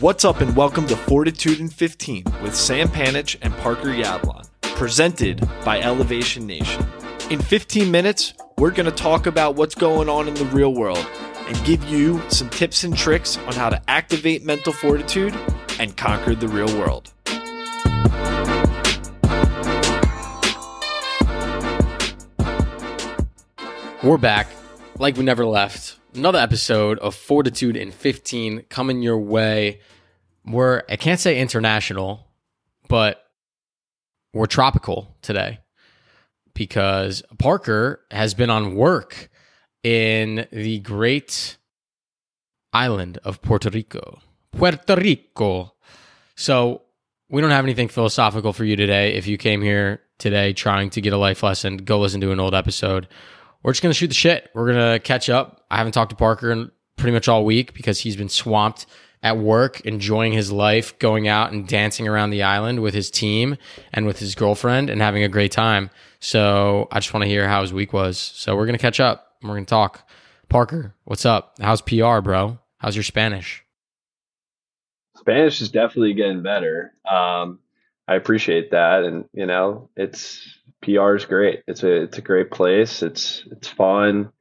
What's up, and welcome to Fortitude in 15 with Sam Panich and Parker Yablon, presented by Elevation Nation. In 15 minutes, we're going to talk about what's going on in the real world and give you some tips and tricks on how to activate mental fortitude and conquer the real world. We're back like we never left. Another episode of Fortitude in 15 coming your way. We're, I can't say international, but we're tropical today because Parker has been on work in the great island of Puerto Rico. Puerto Rico. So we don't have anything philosophical for you today. If you came here today trying to get a life lesson, go listen to an old episode we're just going to shoot the shit. We're going to catch up. I haven't talked to Parker in pretty much all week because he's been swamped at work, enjoying his life, going out and dancing around the island with his team and with his girlfriend and having a great time. So I just want to hear how his week was. So we're going to catch up. We're going to talk. Parker, what's up? How's PR, bro? How's your Spanish? Spanish is definitely getting better. Um, I appreciate that, and you know, it's PR is great. It's a it's a great place. It's it's fun.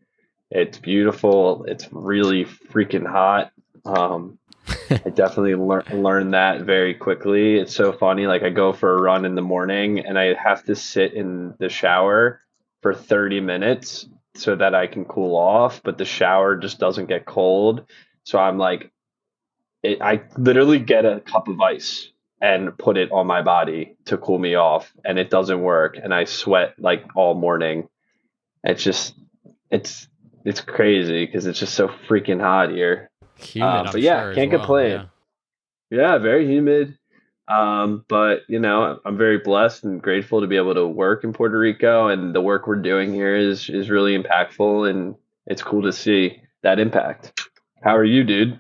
It's beautiful. It's really freaking hot. Um, I definitely learned learned that very quickly. It's so funny. Like I go for a run in the morning and I have to sit in the shower for 30 minutes so that I can cool off, but the shower just doesn't get cold. So I'm like, it, I literally get a cup of ice and put it on my body to cool me off and it doesn't work and I sweat like all morning. It's just it's it's crazy because it's just so freaking hot here. Humid, uh, but yeah, sure can't well. complain. Yeah. yeah, very humid. Um, but you know, I'm very blessed and grateful to be able to work in Puerto Rico and the work we're doing here is is really impactful and it's cool to see that impact. How are you, dude?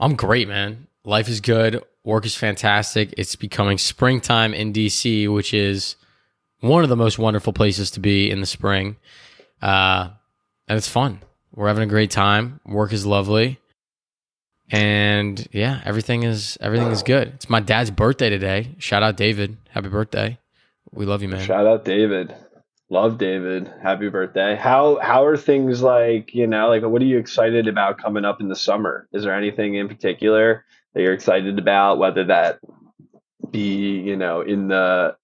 I'm great, man. Life is good. Work is fantastic. It's becoming springtime in DC, which is one of the most wonderful places to be in the spring. Uh, and it's fun. We're having a great time. Work is lovely. And yeah, everything is everything is good. It's my dad's birthday today. Shout out David. Happy birthday. We love you, man. Shout out David. Love David. Happy birthday. How how are things like, you know, like what are you excited about coming up in the summer? Is there anything in particular that you're excited about, whether that be, you know, in the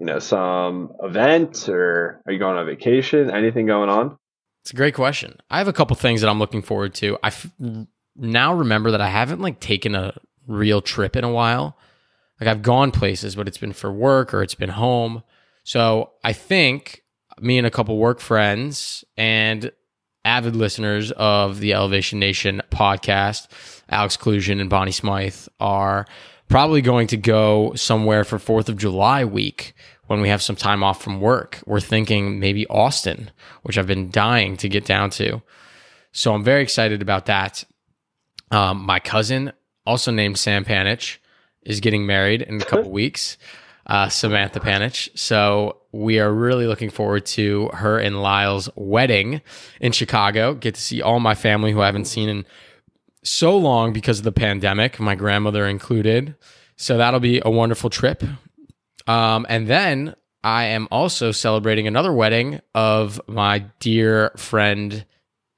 you know, some event or are you going on vacation? Anything going on? It's a great question. I have a couple things that I'm looking forward to. I f- now remember that I haven't like taken a real trip in a while. Like I've gone places, but it's been for work or it's been home. So I think me and a couple work friends and avid listeners of the Elevation Nation podcast, Alex Clusion and Bonnie Smythe, are probably going to go somewhere for 4th of July week when we have some time off from work. We're thinking maybe Austin, which I've been dying to get down to. So I'm very excited about that. Um, my cousin, also named Sam Panich, is getting married in a couple weeks uh, Samantha Panich. So we are really looking forward to her and Lyle's wedding in Chicago. Get to see all my family who I haven't seen in so long because of the pandemic, my grandmother included. So that'll be a wonderful trip. Um, and then I am also celebrating another wedding of my dear friend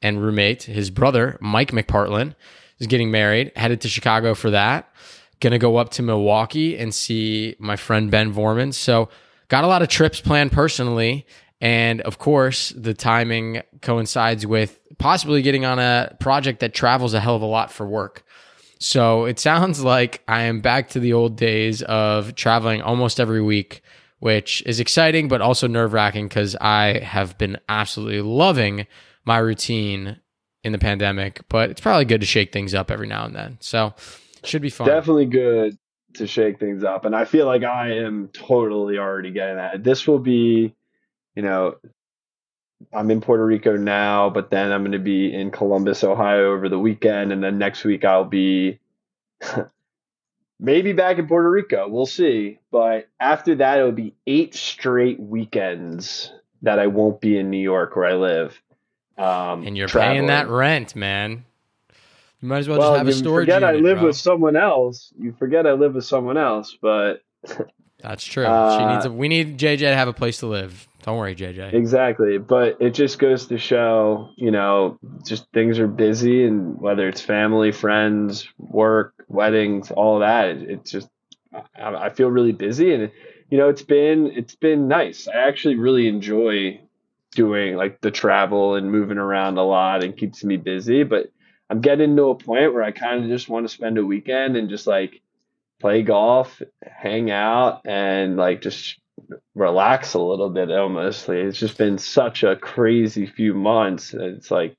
and roommate, his brother, Mike McPartlin, is getting married. Headed to Chicago for that. Gonna go up to Milwaukee and see my friend Ben Vorman. So got a lot of trips planned personally. And of course, the timing coincides with possibly getting on a project that travels a hell of a lot for work. So it sounds like I am back to the old days of traveling almost every week, which is exciting, but also nerve wracking because I have been absolutely loving my routine in the pandemic. But it's probably good to shake things up every now and then. So should be fun. Definitely good to shake things up. And I feel like I am totally already getting that. This will be, you know, I'm in Puerto Rico now, but then I'm going to be in Columbus, Ohio over the weekend. And then next week I'll be maybe back in Puerto Rico. We'll see. But after that, it'll be eight straight weekends that I won't be in New York where I live. Um, and you're traveling. paying that rent, man You might as well, well just have a storage. You forget unit, I live bro. with someone else. You forget I live with someone else, but that's true. Uh, she needs. A, we need JJ to have a place to live. Don't worry, JJ. Exactly, but it just goes to show, you know, just things are busy, and whether it's family, friends, work, weddings, all that, it, it's just I, I feel really busy, and you know, it's been it's been nice. I actually really enjoy doing like the travel and moving around a lot and keeps me busy, but I'm getting to a point where I kind of just want to spend a weekend and just like play golf, hang out, and like just relax a little bit almost. It's just been such a crazy few months. It's like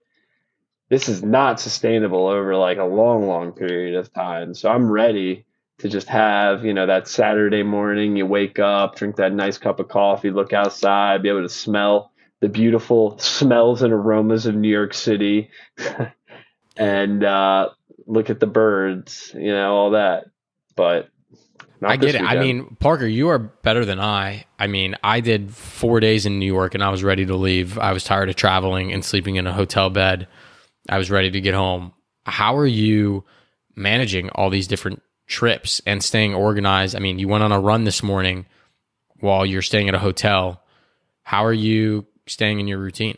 this is not sustainable over like a long, long period of time. So I'm ready to just have, you know, that Saturday morning, you wake up, drink that nice cup of coffee, look outside, be able to smell the beautiful smells and aromas of New York City and uh, look at the birds, you know, all that. But I get it. Weekend. I mean, Parker, you are better than I. I mean, I did four days in New York and I was ready to leave. I was tired of traveling and sleeping in a hotel bed. I was ready to get home. How are you managing all these different trips and staying organized? I mean, you went on a run this morning while you're staying at a hotel. How are you staying in your routine?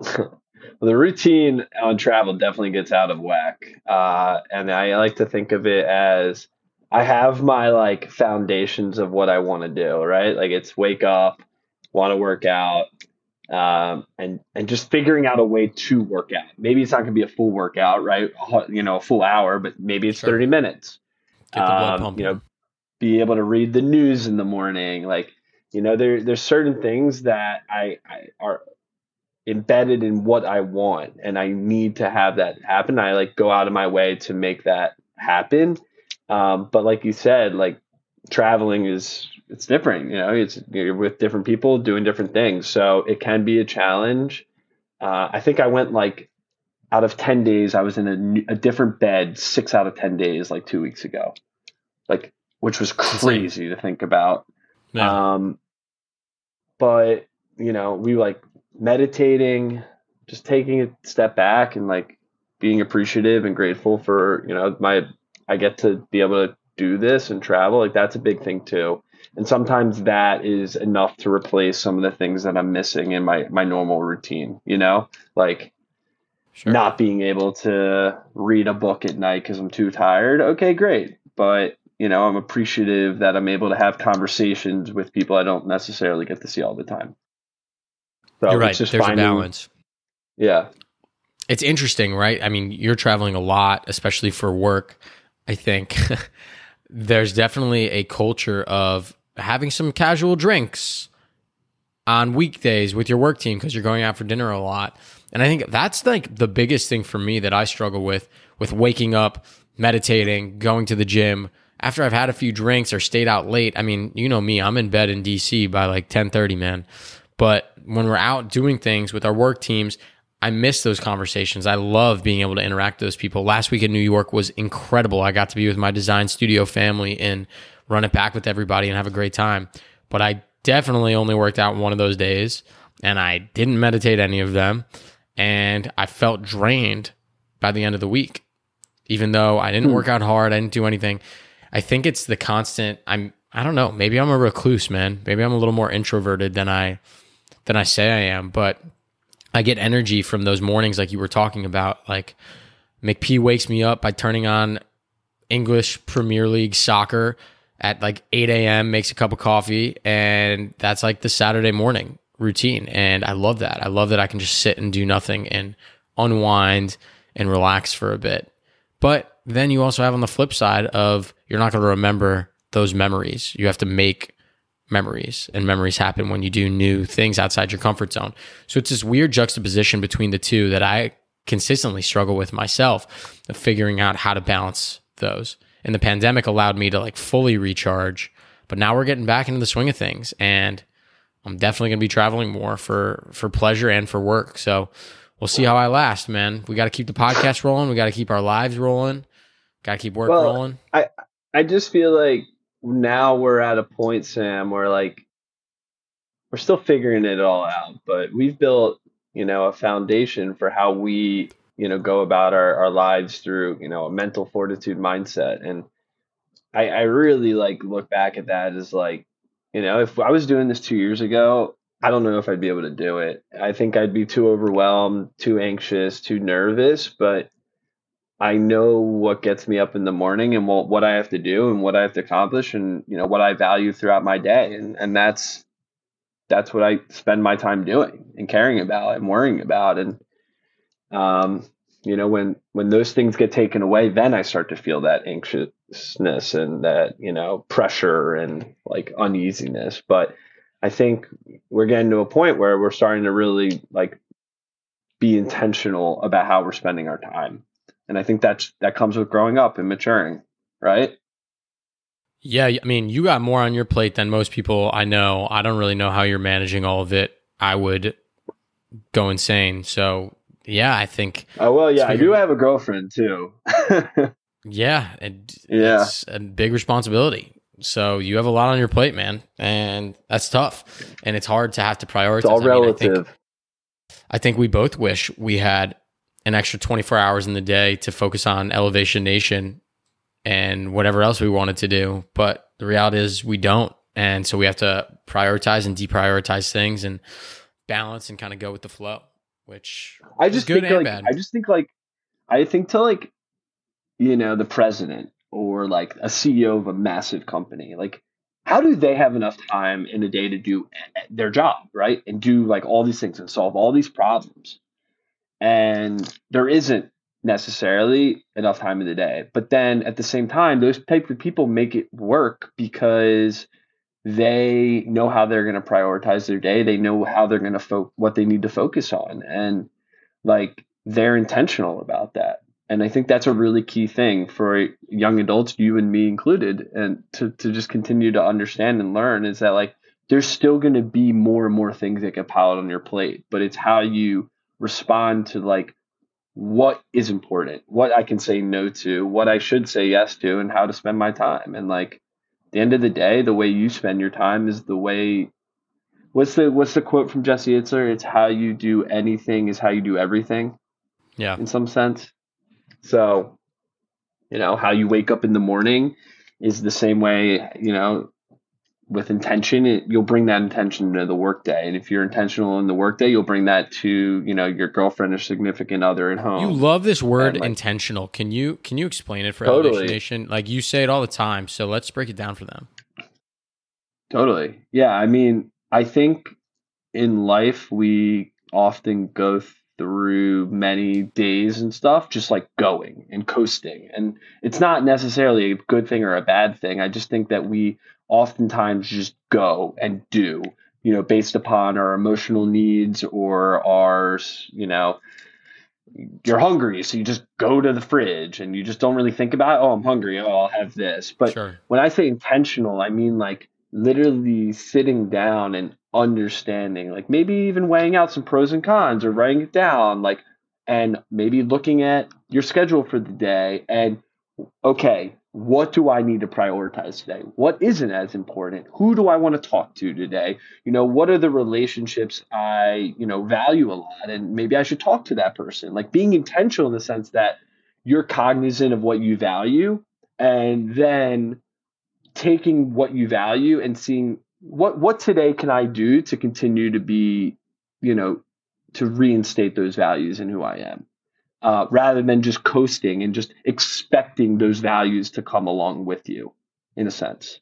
the routine on travel definitely gets out of whack. Uh, and I like to think of it as I have my like foundations of what I want to do, right? Like it's wake up, want to work out, um, and and just figuring out a way to work out. Maybe it's not going to be a full workout, right? You know, a full hour, but maybe it's sure. thirty minutes. Get the blood um, pumping. You know, be able to read the news in the morning. Like, you know, there there's certain things that I, I are embedded in what I want, and I need to have that happen. I like go out of my way to make that happen. Um, but like you said, like traveling is it's different. You know, it's you're with different people doing different things, so it can be a challenge. Uh, I think I went like out of ten days, I was in a, a different bed six out of ten days, like two weeks ago, like which was crazy to think about. Yeah. Um, but you know, we like meditating, just taking a step back and like being appreciative and grateful for you know my I get to be able to do this and travel. Like that's a big thing too. And sometimes that is enough to replace some of the things that I'm missing in my my normal routine. You know, like sure. not being able to read a book at night because I'm too tired. Okay, great, but you know, I'm appreciative that I'm able to have conversations with people I don't necessarily get to see all the time. So You're right. There's finding, a balance. Yeah. It's interesting, right? I mean, you're traveling a lot, especially for work. I think there's definitely a culture of having some casual drinks on weekdays with your work team because you're going out for dinner a lot. And I think that's like the biggest thing for me that I struggle with with waking up, meditating, going to the gym. After I've had a few drinks or stayed out late, I mean, you know me, I'm in bed in DC by like 10:30, man. But when we're out doing things with our work teams, I miss those conversations. I love being able to interact with those people. Last week in New York was incredible. I got to be with my design studio family and run it back with everybody and have a great time. But I definitely only worked out one of those days and I didn't meditate any of them. And I felt drained by the end of the week, even though I didn't hmm. work out hard. I didn't do anything. I think it's the constant. I'm, I don't know. Maybe I'm a recluse, man. Maybe I'm a little more introverted than I, than I say I am. But I get energy from those mornings, like you were talking about. Like McP wakes me up by turning on English Premier League soccer at like 8 a.m., makes a cup of coffee, and that's like the Saturday morning routine. And I love that. I love that I can just sit and do nothing and unwind and relax for a bit. But then you also have on the flip side of you're not going to remember those memories. You have to make memories and memories happen when you do new things outside your comfort zone. So it's this weird juxtaposition between the two that I consistently struggle with myself of figuring out how to balance those. And the pandemic allowed me to like fully recharge, but now we're getting back into the swing of things and I'm definitely going to be traveling more for for pleasure and for work. So we'll see how I last, man. We got to keep the podcast rolling, we got to keep our lives rolling. Got to keep work well, rolling. I I just feel like now we're at a point, Sam, where like we're still figuring it all out, but we've built, you know, a foundation for how we you know, go about our, our lives through, you know, a mental fortitude mindset. And I, I really like look back at that as like, you know, if I was doing this two years ago, I don't know if I'd be able to do it. I think I'd be too overwhelmed, too anxious, too nervous, but I know what gets me up in the morning and what, what I have to do and what I have to accomplish and you know what I value throughout my day. And and that's that's what I spend my time doing and caring about and worrying about. And um you know when when those things get taken away then I start to feel that anxiousness and that you know pressure and like uneasiness. But I think we're getting to a point where we're starting to really like be intentional about how we're spending our time. And I think that's that comes with growing up and maturing, right? Yeah, I mean, you got more on your plate than most people I know. I don't really know how you're managing all of it. I would go insane. So, yeah, I think. Oh well, yeah, I do have a girlfriend too. yeah, it, yeah, it's a big responsibility. So you have a lot on your plate, man, and that's tough. And it's hard to have to prioritize. It's all I relative. Mean, I, think, I think we both wish we had an extra 24 hours in the day to focus on Elevation Nation and whatever else we wanted to do. But the reality is we don't. And so we have to prioritize and deprioritize things and balance and kind of go with the flow, which I just good think and like, bad. I just think like I think to like you know the president or like a CEO of a massive company, like how do they have enough time in a day to do eh, eh, their job, right? And do like all these things and solve all these problems. And there isn't necessarily enough time in the day. But then at the same time, those type of people make it work because they know how they're going to prioritize their day. They know how they're going to fo- what they need to focus on, and like they're intentional about that and I think that's a really key thing for young adults, you and me included, and to, to just continue to understand and learn is that like there's still going to be more and more things that get piled on your plate, but it's how you respond to like what is important, what I can say no to, what I should say yes to, and how to spend my time. And like the end of the day, the way you spend your time is the way. What's the what's the quote from Jesse Itzler? It's how you do anything is how you do everything. Yeah. In some sense. So, you know, how you wake up in the morning is the same way, you know, with intention, it, you'll bring that intention to the workday. And if you're intentional in the workday, you'll bring that to, you know, your girlfriend or significant other at home. You love this word like, intentional. Can you can you explain it for totally. Elevation Nation? Like you say it all the time, so let's break it down for them. Totally. Yeah, I mean, I think in life we often go through many days and stuff, just like going and coasting. And it's not necessarily a good thing or a bad thing. I just think that we oftentimes just go and do, you know, based upon our emotional needs or our, you know, you're hungry, so you just go to the fridge and you just don't really think about, oh, I'm hungry, oh, I'll have this. But sure. when I say intentional, I mean like literally sitting down and understanding, like maybe even weighing out some pros and cons or writing it down, like, and maybe looking at your schedule for the day and, okay, what do I need to prioritize today? What isn't as important? Who do I want to talk to today? You know, what are the relationships I, you know, value a lot? And maybe I should talk to that person. Like being intentional in the sense that you're cognizant of what you value and then taking what you value and seeing what what today can I do to continue to be, you know, to reinstate those values in who I am, uh, rather than just coasting and just expecting those values to come along with you, in a sense.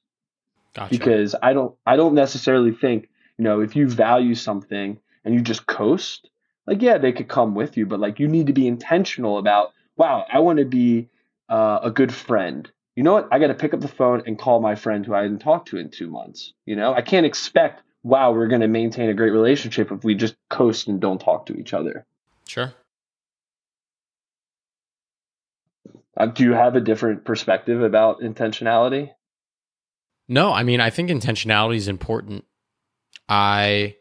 Gotcha. Because I don't I don't necessarily think you know if you value something and you just coast, like yeah they could come with you, but like you need to be intentional about wow I want to be uh, a good friend you know what? I got to pick up the phone and call my friend who I hadn't talked to in two months. You know, I can't expect, wow, we're going to maintain a great relationship if we just coast and don't talk to each other. Sure. Uh, do you have a different perspective about intentionality? No, I mean, I think intentionality is important. I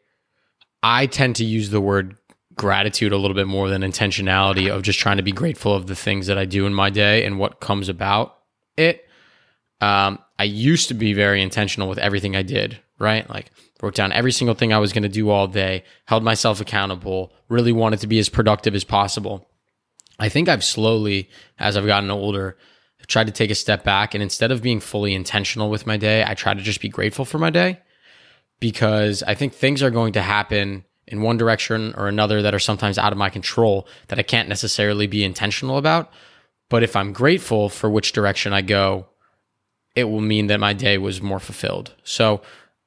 I tend to use the word gratitude a little bit more than intentionality of just trying to be grateful of the things that I do in my day and what comes about it. Um, I used to be very intentional with everything I did, right? Like wrote down every single thing I was going to do all day, held myself accountable, really wanted to be as productive as possible. I think I've slowly, as I've gotten older, tried to take a step back and instead of being fully intentional with my day, I try to just be grateful for my day because I think things are going to happen in one direction or another that are sometimes out of my control that I can't necessarily be intentional about. But if I'm grateful for which direction I go, it will mean that my day was more fulfilled. So,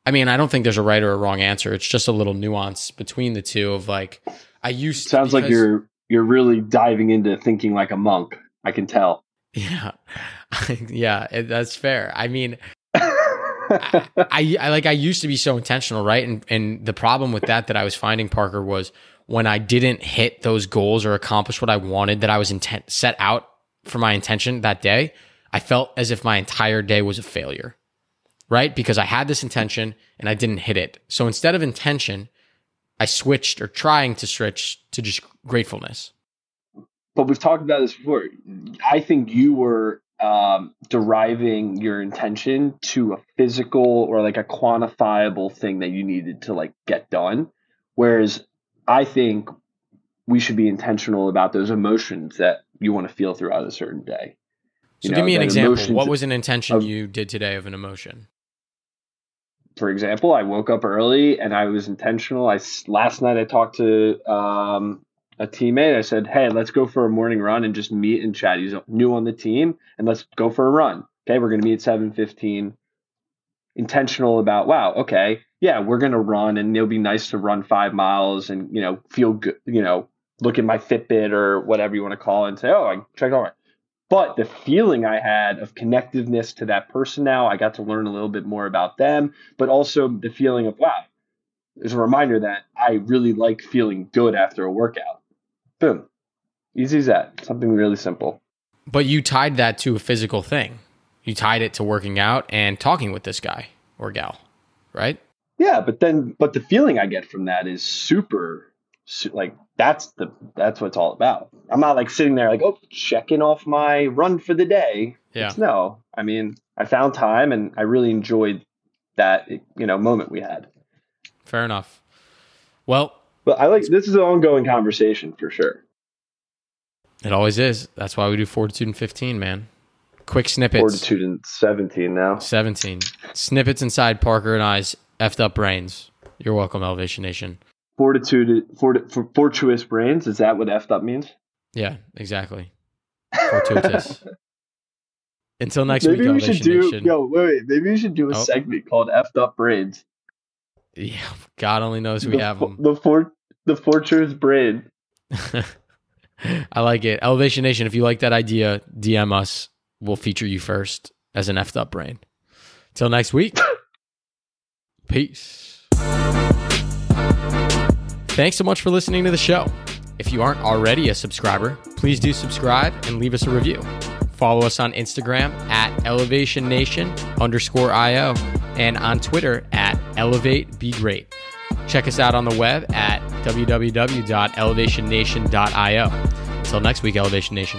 I mean, I don't think there's a right or a wrong answer. It's just a little nuance between the two of like, I used sounds like you're you're really diving into thinking like a monk. I can tell. Yeah, yeah, that's fair. I mean, I, I, I like I used to be so intentional, right? And and the problem with that that I was finding Parker was when I didn't hit those goals or accomplish what I wanted that I was intent set out for my intention that day, I felt as if my entire day was a failure. Right? Because I had this intention and I didn't hit it. So instead of intention, I switched or trying to switch to just gratefulness. But we've talked about this before. I think you were um, deriving your intention to a physical or like a quantifiable thing that you needed to like get done. Whereas I think we should be intentional about those emotions that you want to feel throughout a certain day. You so know, give me an example. What was an intention of, you did today of an emotion? For example, I woke up early and I was intentional. I last night I talked to um, a teammate. I said, "Hey, let's go for a morning run and just meet and chat. He's new on the team, and let's go for a run. Okay, we're going to meet at seven fifteen. Intentional about wow. Okay, yeah, we're going to run, and it'll be nice to run five miles and you know feel good. You know, look at my Fitbit or whatever you want to call it and say, oh, I checked all right. But the feeling I had of connectiveness to that person now, I got to learn a little bit more about them, but also the feeling of wow. There's a reminder that I really like feeling good after a workout Boom. Easy as that. Something really simple. But you tied that to a physical thing. You tied it to working out and talking with this guy or gal, right? Yeah, but then, but the feeling I get from that is super, like that's the that's what it's all about. I'm not like sitting there like, oh, checking off my run for the day. Yeah. It's, no, I mean, I found time and I really enjoyed that you know moment we had. Fair enough. Well, but I like this is an ongoing conversation for sure. It always is. That's why we do Fortitude in 15, man. Quick snippets. Fortitude and 17 now. 17. Snippets inside Parker and I's effed up brains. You're welcome, Elevation Nation. Fortitude, fort, for fortuitous brains. Is that what effed up means? Yeah, exactly. Fortuitous. Until next maybe week, we should do. Nation. Yo, wait, wait. Maybe we should do a oh. segment called "Effed Up Brains." Yeah, God only knows we the, have them. The fort, the fortune's brain. I like it. Elevation Nation, if you like that idea, DM us. We'll feature you first as an effed up brain. Till next week. Peace. Thanks so much for listening to the show. If you aren't already a subscriber, please do subscribe and leave us a review. Follow us on Instagram at Elevation Nation underscore IO and on Twitter at Elevate Be Great. Check us out on the web at www.elevationnation.io. Until next week, Elevation Nation.